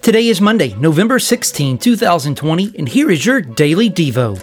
Today is Monday, November 16, 2020, and here is your Daily Devo.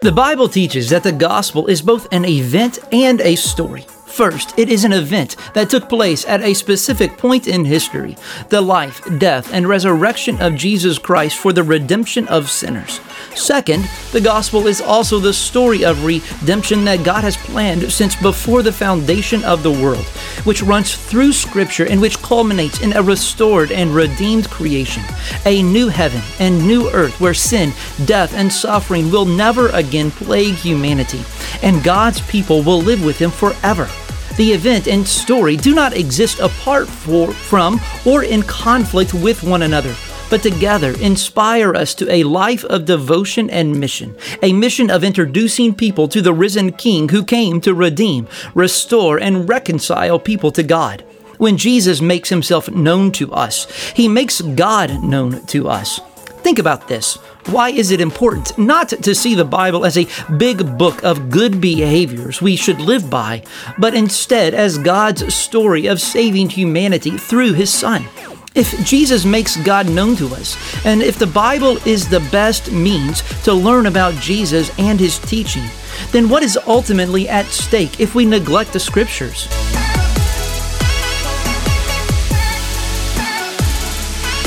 The Bible teaches that the gospel is both an event and a story. First, it is an event that took place at a specific point in history the life, death, and resurrection of Jesus Christ for the redemption of sinners. Second, the gospel is also the story of redemption that God has planned since before the foundation of the world, which runs through Scripture and which culminates in a restored and redeemed creation, a new heaven and new earth where sin, death, and suffering will never again plague humanity, and God's people will live with Him forever. The event and story do not exist apart for, from or in conflict with one another, but together inspire us to a life of devotion and mission, a mission of introducing people to the risen King who came to redeem, restore, and reconcile people to God. When Jesus makes himself known to us, he makes God known to us. Think about this. Why is it important not to see the Bible as a big book of good behaviors we should live by, but instead as God's story of saving humanity through His Son? If Jesus makes God known to us, and if the Bible is the best means to learn about Jesus and His teaching, then what is ultimately at stake if we neglect the Scriptures?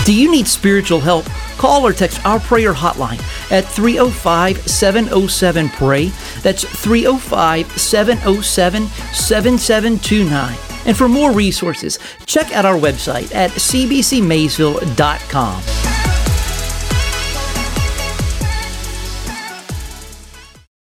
Do you need spiritual help? Call or text our prayer hotline at 305 707 PRAY. That's 305 707 7729. And for more resources, check out our website at cbcmaysville.com.